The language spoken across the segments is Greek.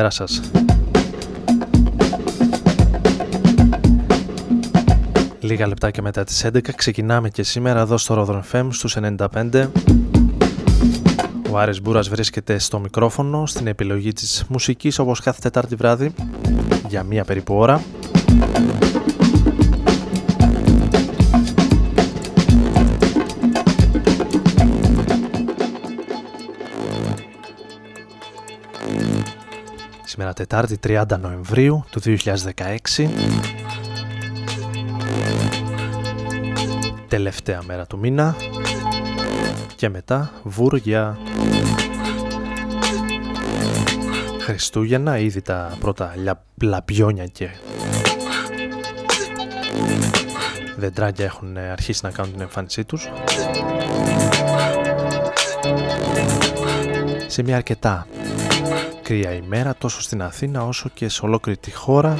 Καλησπέρα σας. Λίγα λεπτάκια μετά τις 11 ξεκινάμε και σήμερα εδώ στο Rodron FM στους 95. Ο Άρης Μπούρας βρίσκεται στο μικρόφωνο στην επιλογή της μουσικής όπως κάθε Τετάρτη βράδυ για μία περίπου ώρα. Σήμερα Τετάρτη 30 Νοεμβρίου του 2016 Τελευταία μέρα του μήνα. Και μετά βουρ για Χριστούγεννα Ήδη τα πρώτα λαπιόνια και δεντράκια έχουν αρχίσει να κάνουν την εμφάνισή τους. Σε μια αρκετά κρύα ημέρα τόσο στην Αθήνα όσο και σε ολόκληρη τη χώρα.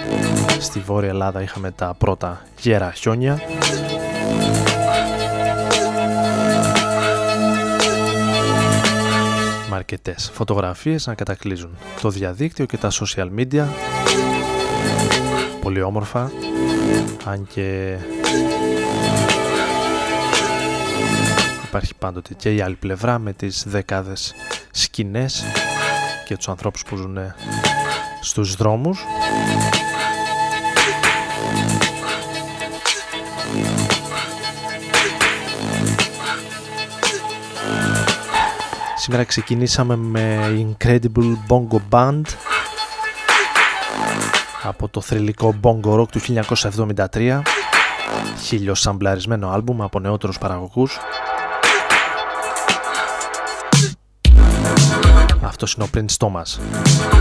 Στη Βόρεια Ελλάδα είχαμε τα πρώτα γέρα χιόνια. Με αρκετές φωτογραφίες να κατακλείζουν το διαδίκτυο και τα social media. Πολύ όμορφα, αν και υπάρχει πάντοτε και η άλλη πλευρά με τις δεκάδες σκηνές και τους ανθρώπους που ζουν στους δρόμους. Σήμερα ξεκινήσαμε με Incredible Bongo Band από το θρηλυκό Bongo Rock του 1973 χίλιο σαμπλαρισμένο άλμπουμ από νεότερους παραγωγούς αυτός είναι ο Prince Thomas.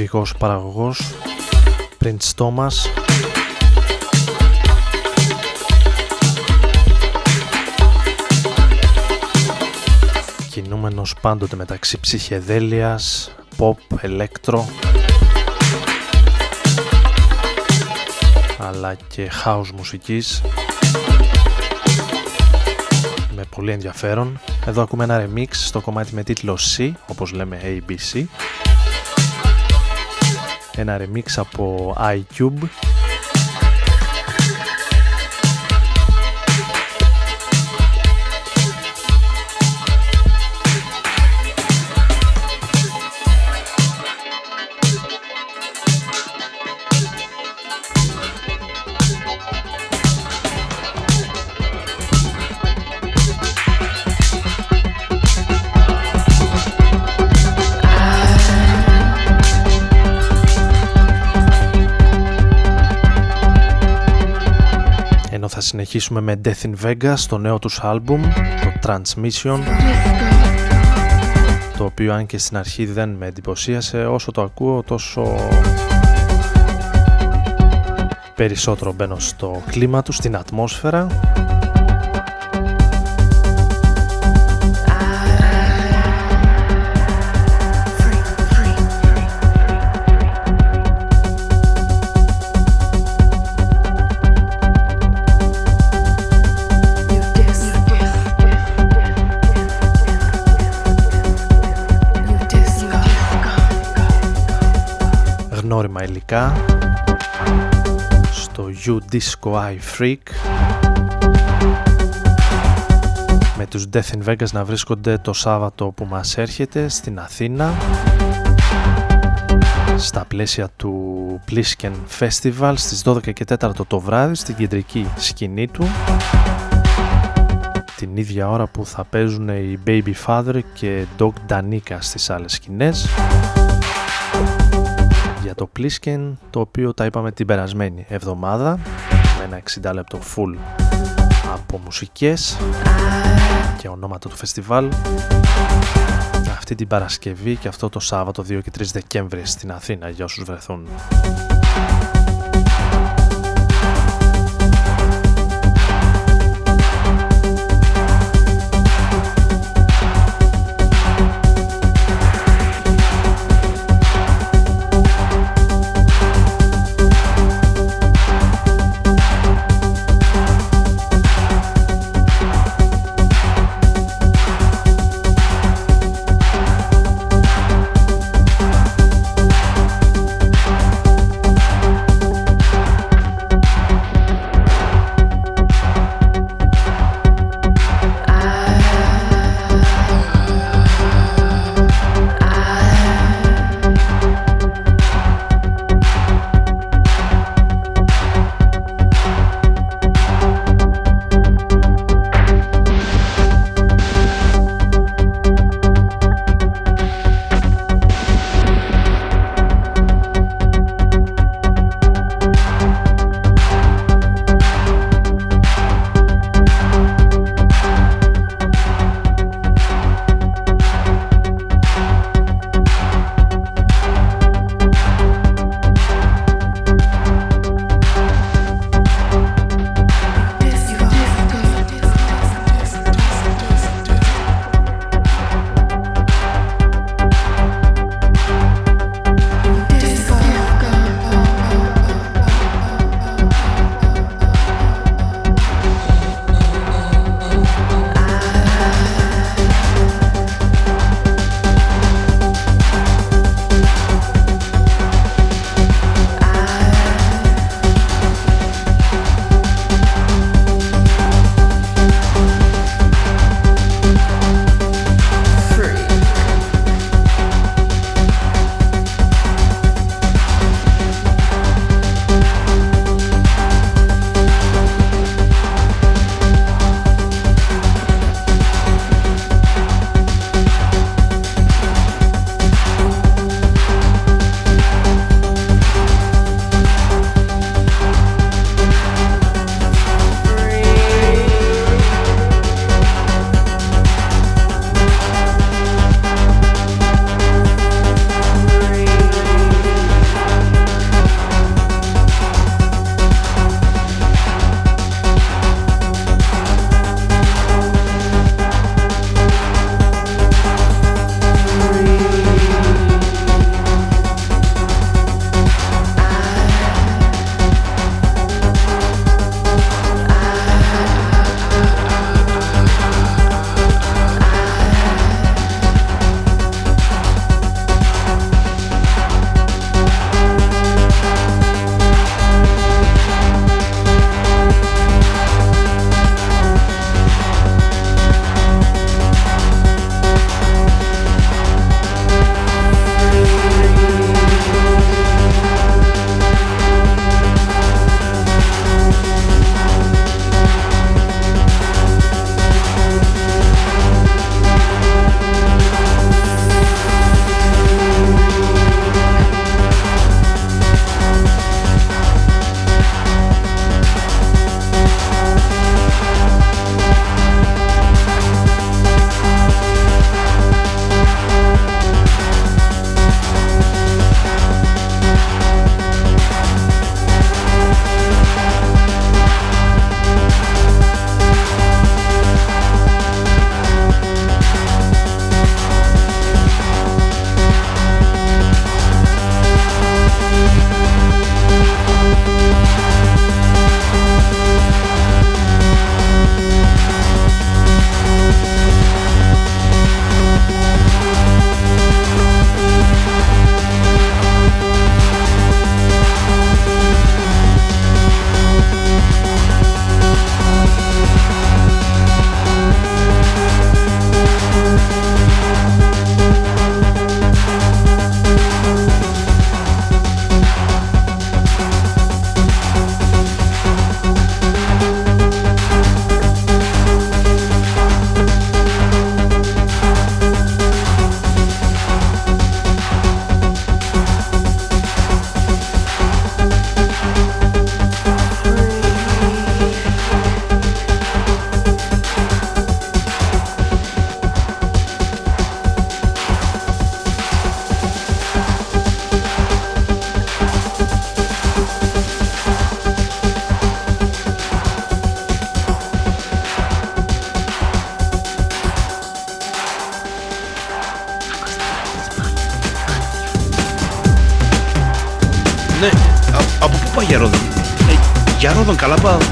Νορβηγός παραγωγός Prince Thomas κινούμενος πάντοτε μεταξύ ψυχεδέλειας, pop, ελέκτρο αλλά και house μουσικής με πολύ ενδιαφέρον. Εδώ ακούμε ένα remix στο κομμάτι με τίτλο C, όπως λέμε ABC. Ένα remix από iCube συνεχίσουμε με Death in Vegas, το νέο τους άλμπουμ, το Transmission το οποίο αν και στην αρχή δεν με εντυπωσίασε όσο το ακούω τόσο περισσότερο μπαίνω στο κλίμα του, στην ατμόσφαιρα γνώριμα υλικά στο You Disco I Freak με τους Death in Vegas να βρίσκονται το Σάββατο που μας έρχεται στην Αθήνα στα πλαίσια του Plisken Festival στις 12 και 4 το βράδυ στην κεντρική σκηνή του. Την ίδια ώρα που θα παίζουν οι Baby Father και Dog Danica στις άλλες σκηνές για το Plisken το οποίο τα είπαμε την περασμένη εβδομάδα με ένα 60 λεπτό full από μουσικές και ονόματα του φεστιβάλ αυτή την Παρασκευή και αυτό το Σάββατο 2 και 3 Δεκέμβρη στην Αθήνα για όσους βρεθούν. Για Ρόδον καλά πάω.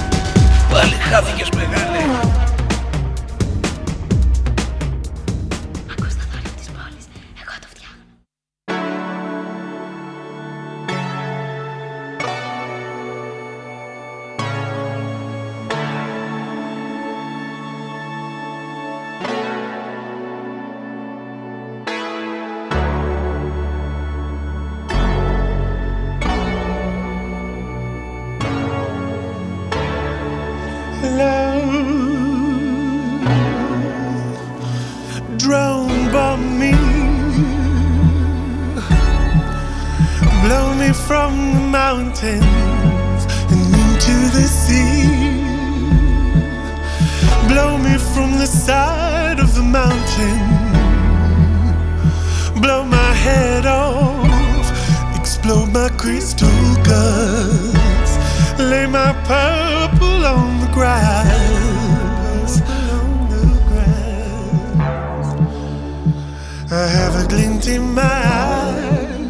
in my eyes.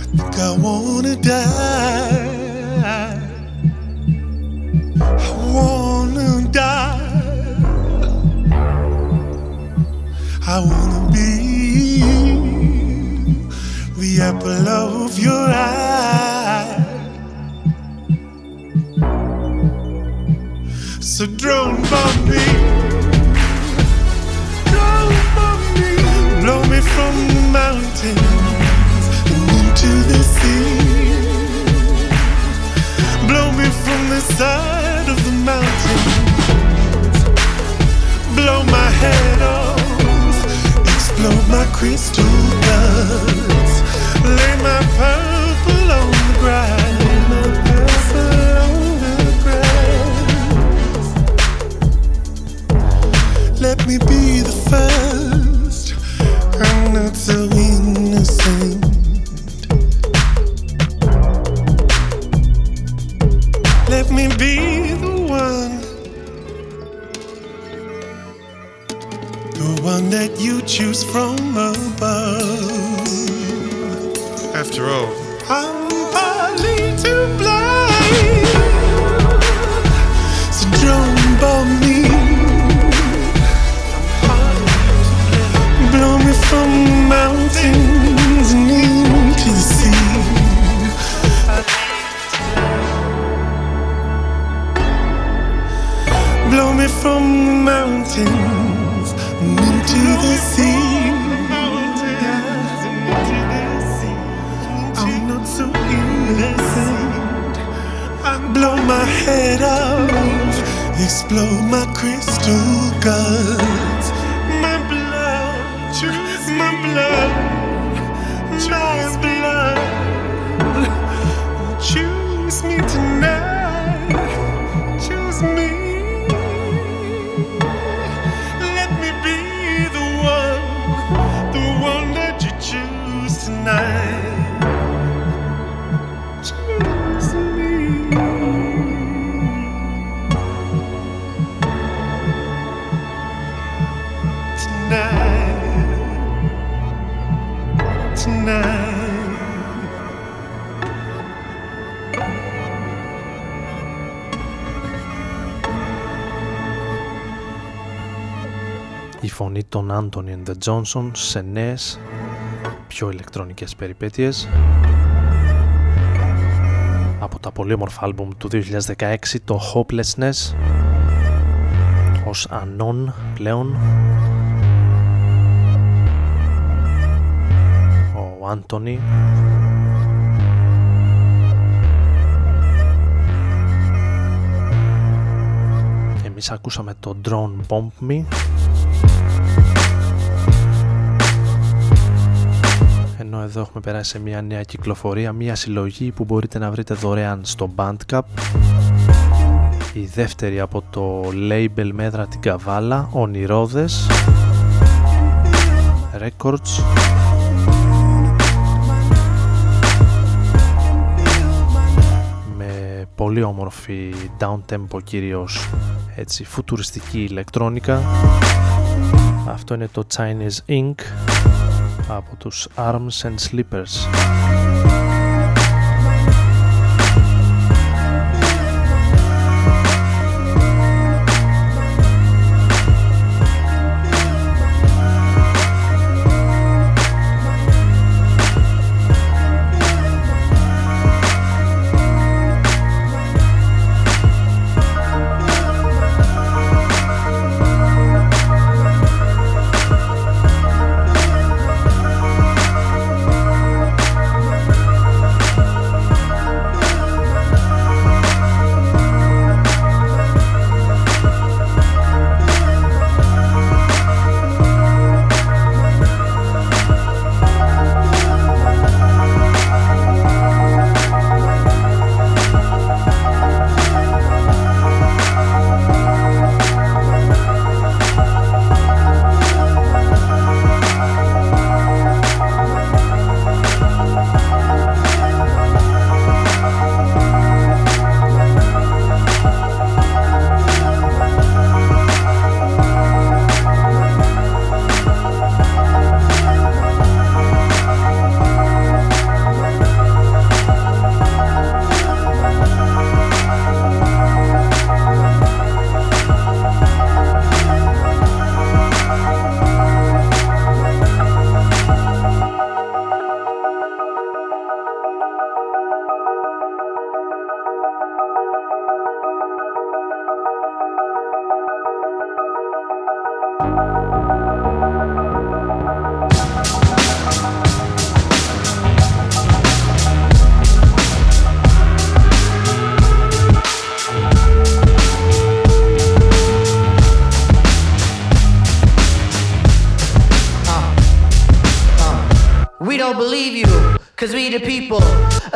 I think I wanna die. I wanna die. I wanna be the apple of your eye. So drone side of the mountain. Blow my head off, explode my crystal guns, lay my purple on the ground. Let me be the first choose from above. After all, I'm partly to blame. So don't bomb me. Blow me from mountains and into the sea. Blow me from the mountains. blow my crystal gun. Των Anthony and the Johnson σε νέες πιο ηλεκτρονικές περιπέτειες από τα πολύ όμορφα άλμπουμ του 2016 το Hopelessness ως Anon πλέον. Ο Anthony. Εμείς ακούσαμε το Drone Bomb Me εδώ έχουμε περάσει σε μια νέα κυκλοφορία, μια συλλογή που μπορείτε να βρείτε δωρεάν στο Bandcamp η δεύτερη από το label Μέτρα την Καβάλα, Ονειρόδες. Records. Με πολύ όμορφη down tempo κυρίως έτσι φουτουριστική ηλεκτρόνικα. Αυτό είναι το Chinese Ink από τους Arms and Slippers.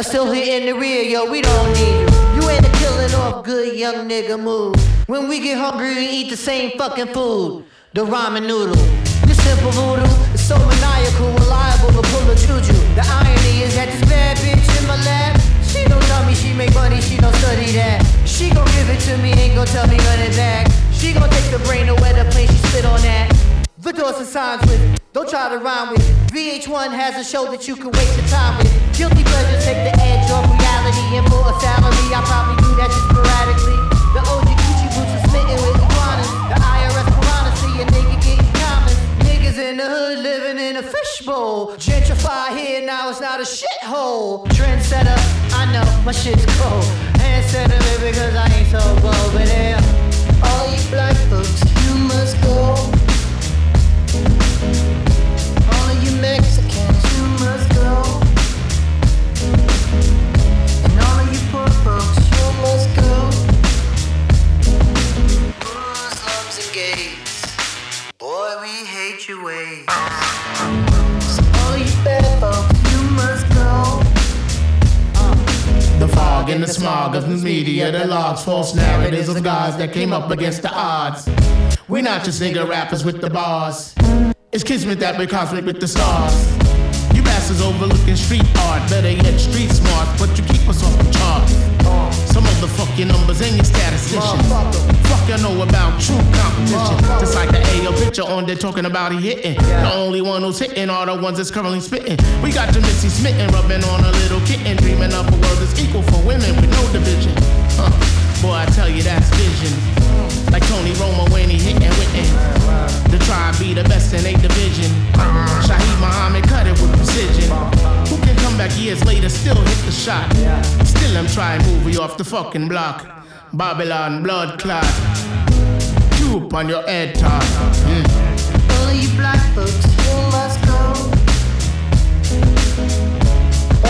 Are still here in the rear, yo, we don't need you. You ain't a killing off good young nigga move. When we get hungry, we eat the same fucking food. The ramen noodle. This simple voodoo is so maniacal, reliable to pull a juju. The irony is that this bad bitch in my lap, she don't tell me she make money, she don't study that. She gon' give it to me, ain't gon' tell me it back. She gon' take the brain to where the plane she spit on that. The doors and signs with don't try to rhyme with VH1 has a show that you can waste your time with. Guilty pleasures take the edge off reality, and for a salary, I probably do that just sporadically. The OG Gucci boots are smitten with iguanas. The IRS piranha see a nigga getting common. Niggas in the hood living in a fishbowl. Gentrify here, now it's not a shithole. Trendsetter, I know my shit's cold. Hand sentiment because I ain't so bold, but yeah. All you black folks, you must go. Gays, boy, we hate your ways. So all you bad folks, you must go. The fog and the smog of news media, the logs, false narratives of gods that came up against the odds. We're not just nigga rappers with the bars. It's kismet that we're cosmic with the stars. You bastards overlooking street art, better yet street smart, but you keep us off the charts. Some of the fucking numbers and your statisticians. Fuck you know about true competition. Uh. Just like the AO picture on there talking about he hitting. The only one who's hitting are the ones that's currently spitting. We got your Missy smitten, rubbing on a little kitten, dreaming up a world that's equal for women with no division. Huh. Boy, I tell you that's vision. Like Tony Roma when he hitting witten. The tribe be the best in a division. Shaheed Muhammad cut it with precision. Who can come back years later, still hit the shot? Still I'm trying to move you off the fucking block. Babylon blood clot. Tube on your head top. Mm. All of you black folks, you must go.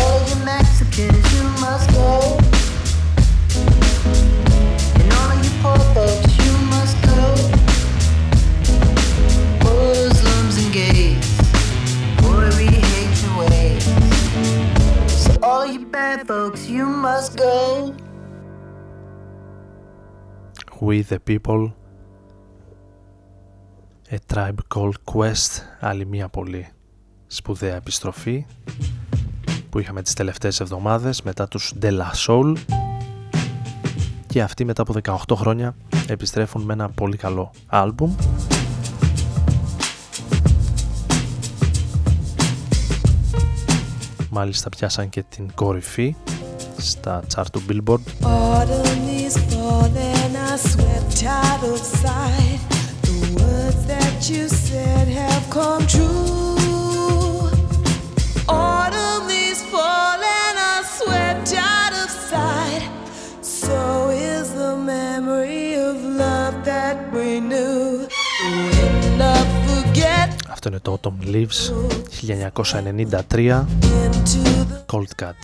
All of you Mexicans, you must go. And all of you poor folks, you must go. Muslims and gays, boy, we hate your ways. So all you bad folks, you must go. We the People. A Tribe Called Quest. Άλλη μια πολύ σπουδαία επιστροφή που είχαμε τις τελευταίες εβδομάδες μετά τους De La Soul. Και αυτοί μετά από 18 χρόνια επιστρέφουν με ένα πολύ καλό άλμπουμ. Μάλιστα πιάσαν και την κορυφή στα chart του Billboard. Autumn is falling, I swept out of sight. The words that you said have come true. Autumn is falling, I swept out of sight. So is the memory of love that we knew. When love forget αυτό είναι το Autumn Leaves 1993 into the Cold Cut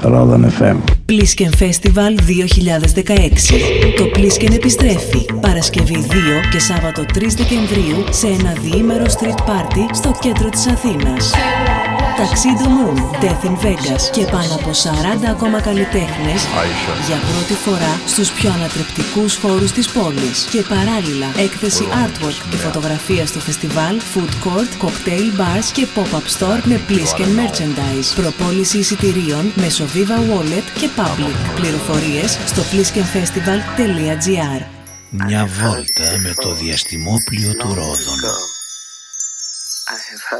Ρόδον FM. Plisken Festival 2016. Το Plisken επιστρέφει Παρασκευή 2 και Σάββατο 3 Δεκεμβρίου σε ένα διήμερο street party στο κέντρο της Αθήνας. Ταξίδι Moon, Death in Vegas και πάνω από 40 ακόμα καλλιτέχνες για πρώτη φορά στους πιο ανατρεπτικούς χώρους της πόλης. Και παράλληλα έκθεση artwork και φωτογραφία στο φεστιβάλ, food court, cocktail bars και pop-up store με Plisken merchandise. Προπόληση εισιτηρίων μέσω Viva Wallet και Public. Πληροφορίες στο pliskenfestival.gr Μια βόλτα με το διαστημόπλιο του Ρόδων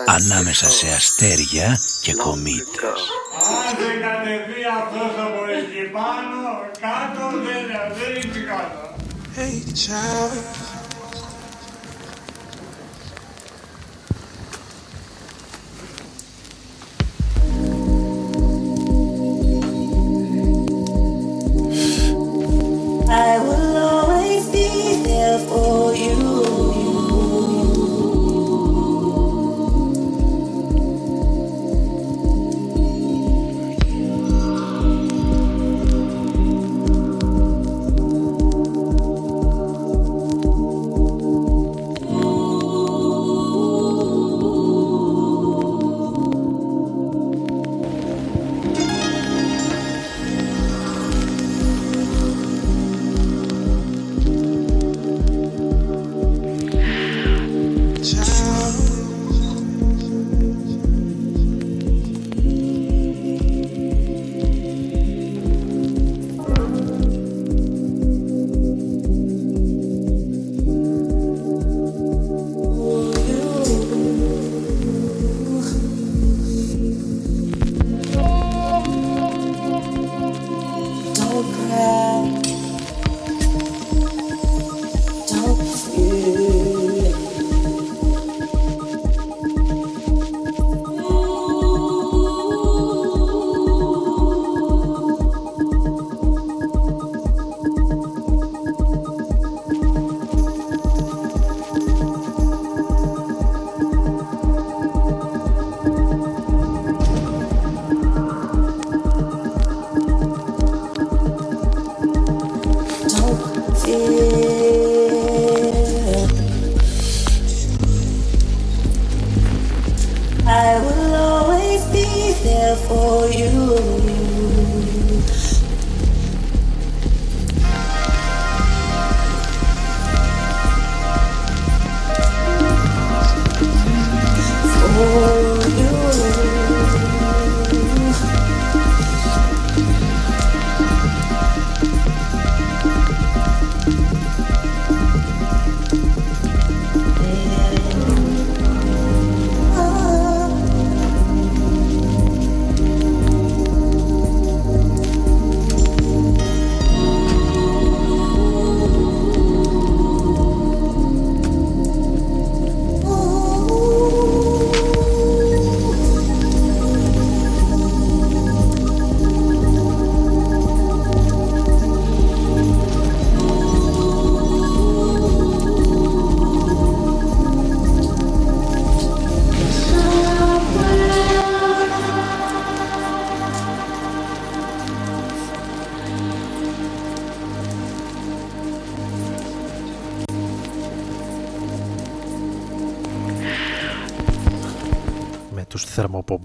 ανάμεσα σε αστέρια και κομήτες. Άντε κατεβεί αυτός από εκεί πάνω, κάτω δεν είναι κάτω. Hey child. I will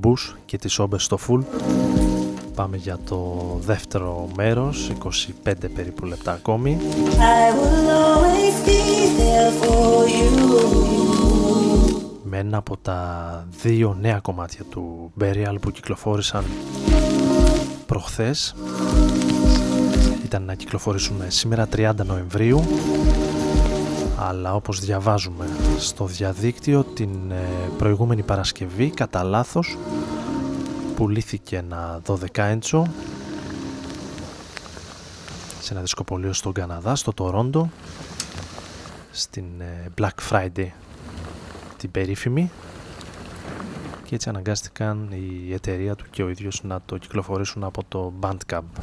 θερμοπομπούς και τις όμπες στο full. Πάμε για το δεύτερο μέρος, 25 περίπου λεπτά ακόμη. Με ένα από τα δύο νέα κομμάτια του Burial που κυκλοφόρησαν προχθές. Ήταν να κυκλοφορήσουν σήμερα 30 Νοεμβρίου αλλά όπως διαβάζουμε στο διαδίκτυο την ε, προηγούμενη Παρασκευή κατά λάθος. Πουλήθηκε ένα 12 έντσο σε ένα δισκοπολείο στον Καναδά, στο Τορόντο στην ε, Black Friday την περίφημη. Και έτσι αναγκάστηκαν η εταιρεία του και ο ίδιος να το κυκλοφορήσουν από το Bandcamp.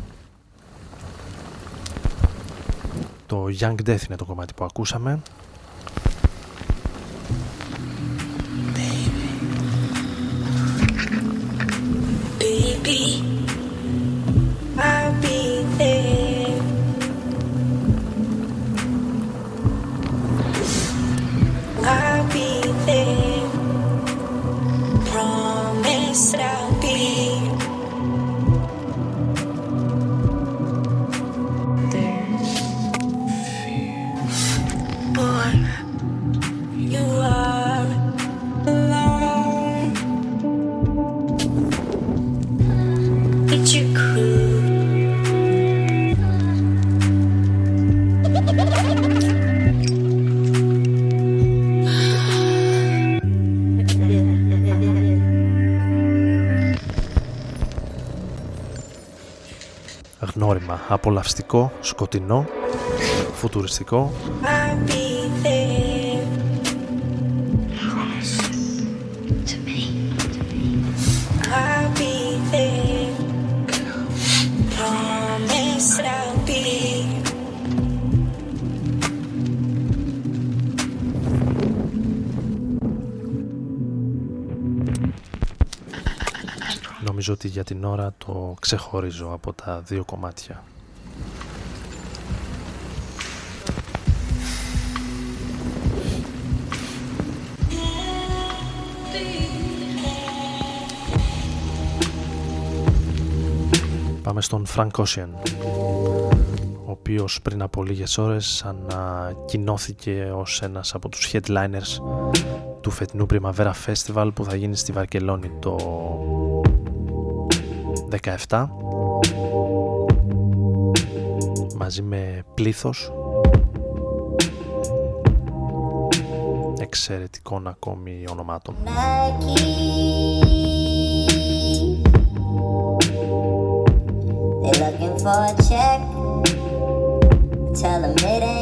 Το Young Death είναι το κομμάτι που ακούσαμε. Απολαυστικό, σκοτεινό, φουτουριστικό. Νομίζω ότι για την ώρα το ξεχωρίζω από τα δύο κομμάτια. Πάμε στον Frank Ocean ο οποίος πριν από λίγες ώρες ανακοινώθηκε ως ένας από τους headliners του φετινού Primavera Festival που θα γίνει στη Βαρκελόνη το 17 μαζί με πλήθος εξαιρετικών ακόμη ονομάτων. They're for a check. Tell them it ain't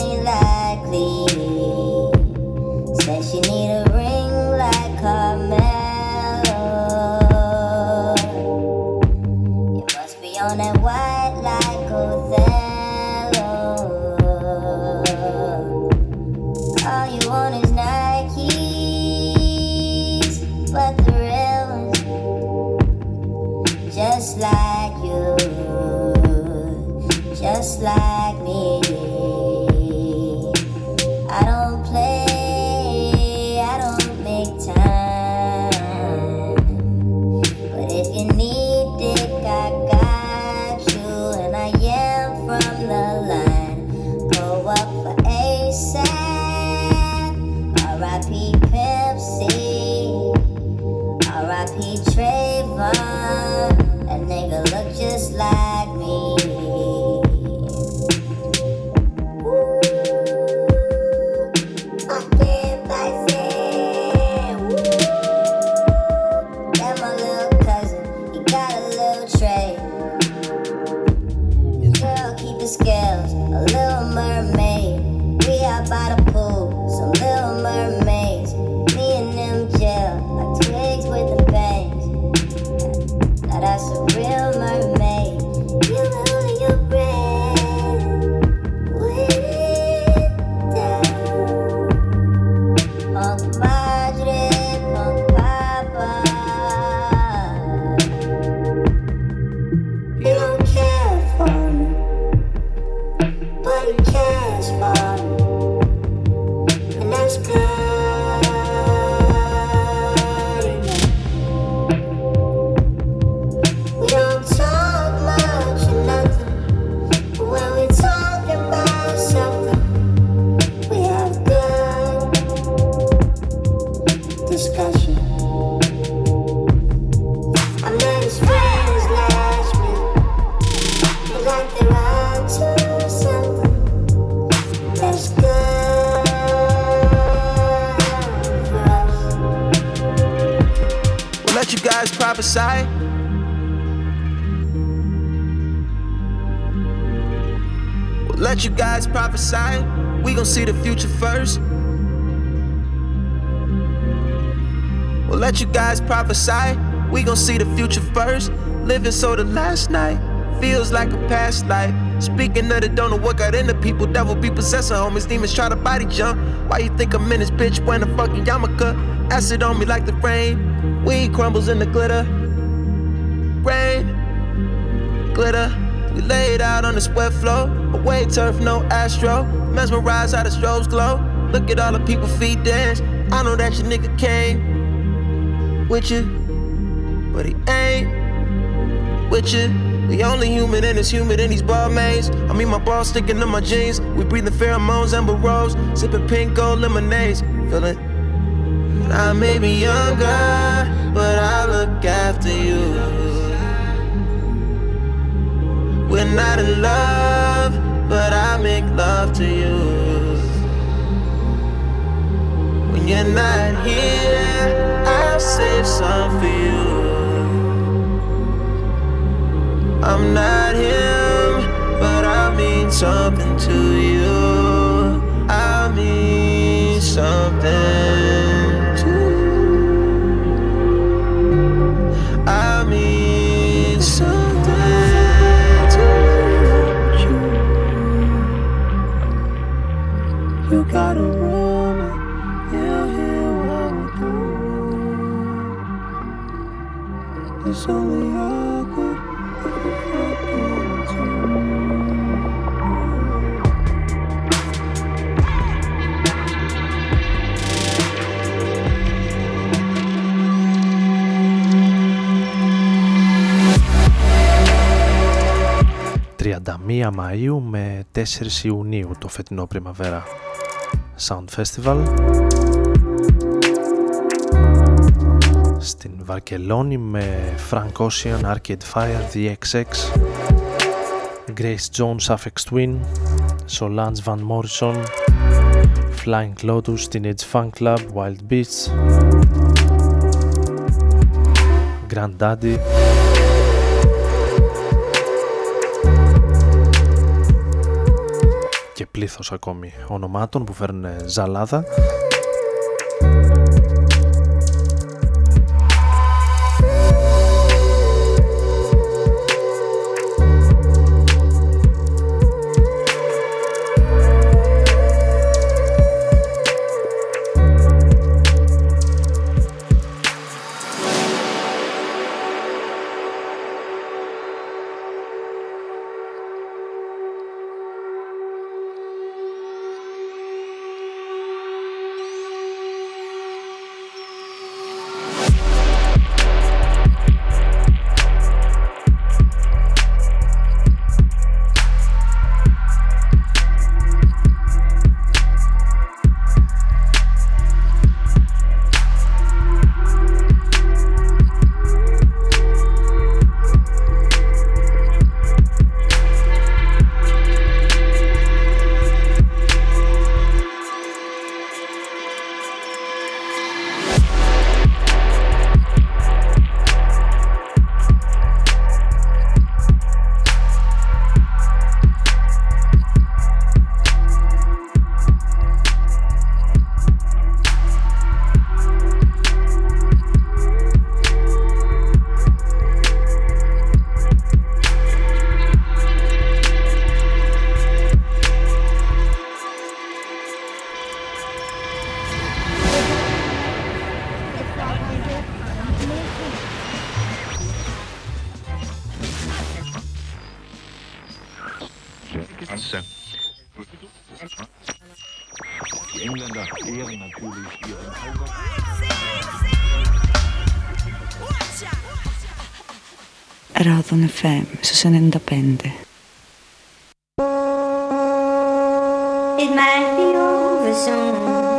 Living so the last night feels like a past life. Speaking of the don't know what got into people, devil be possessing homies, demons try to body jump. Why you think I'm in this bitch wearing a fucking yarmulke? Acid on me like the rain. Weed crumbles in the glitter. Rain, glitter. We laid out on the sweat floor. Away turf, no astro. Mesmerized how the strobes glow. Look at all the people feet dance. I know that your nigga came with you, with you. Only human in this humid in these mains. I mean, my balls sticking to my jeans. We breathing pheromones, amber rose, sipping pink gold lemonades. Feel it? I may be younger, but I look after you. We're not in love, but I make love to you. When you're not here, I'll save some for you. I'm not him, but I mean something to you. I mean something. «31 Μαΐου με 4 Ιουνίου το φετινό Πριμαβέρα Sound Festival στην Βαρκελόνη με Frank Ocean, Arcade Fire, The XX Grace Jones, Affix Twin Solange Van Morrison Flying Lotus, Teenage Fun Club, Wild Beats Grand Daddy και πλήθος ακόμη ονομάτων που φέρνουν ζαλάδα Ράδον FM στους 95. It might be over soon.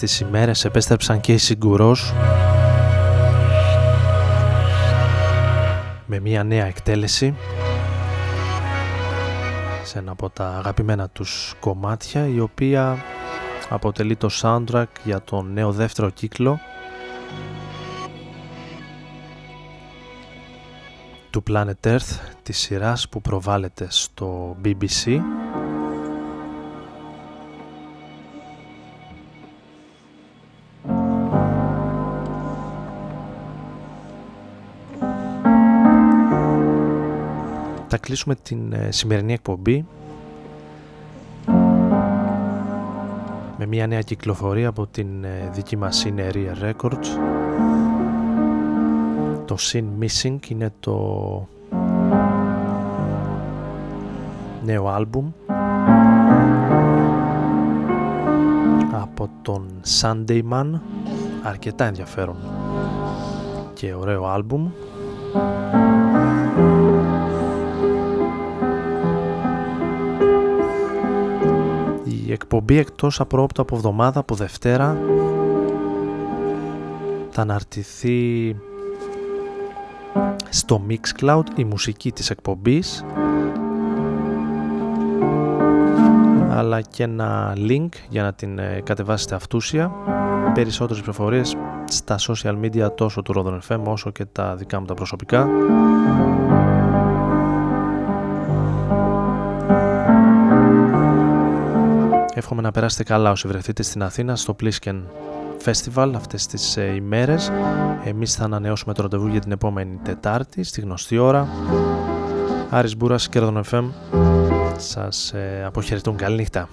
Τις ημέρες επέστρεψαν και οι Σιγκουρός με μια νέα εκτέλεση σε ένα από τα αγαπημένα τους κομμάτια η οποία αποτελεί το soundtrack για τον νέο δεύτερο κύκλο του Planet Earth της σειράς που προβάλλεται στο BBC Θα κλείσουμε την ε, σημερινή εκπομπή με μια νέα κυκλοφορία από την ε, δική μας Real Records. Το Sin Missing είναι το νέο άλμπουμ από τον Sunday Man. Αρκετά ενδιαφέρον και ωραίο άλμπουμ η εκπομπή εκτός απρόπτω από εβδομάδα από Δευτέρα. Θα αναρτηθεί στο Mixcloud η μουσική της εκπομπής. Αλλά και ένα link για να την ε, κατεβάσετε αυτούσια. Περισσότερες πληροφορίες στα social media τόσο του Rodon FM όσο και τα δικά μου τα προσωπικά Εύχομαι να περάσετε καλά όσοι βρεθείτε στην Αθήνα στο Plisken Festival αυτές τις ε, ημέρες. Εμείς θα ανανεώσουμε το ραντεβού για την επόμενη Τετάρτη στη γνωστή ώρα. Άρης Μπούρας και Rodon FM σας ε, αποχαιρετούν. Καλή νύχτα.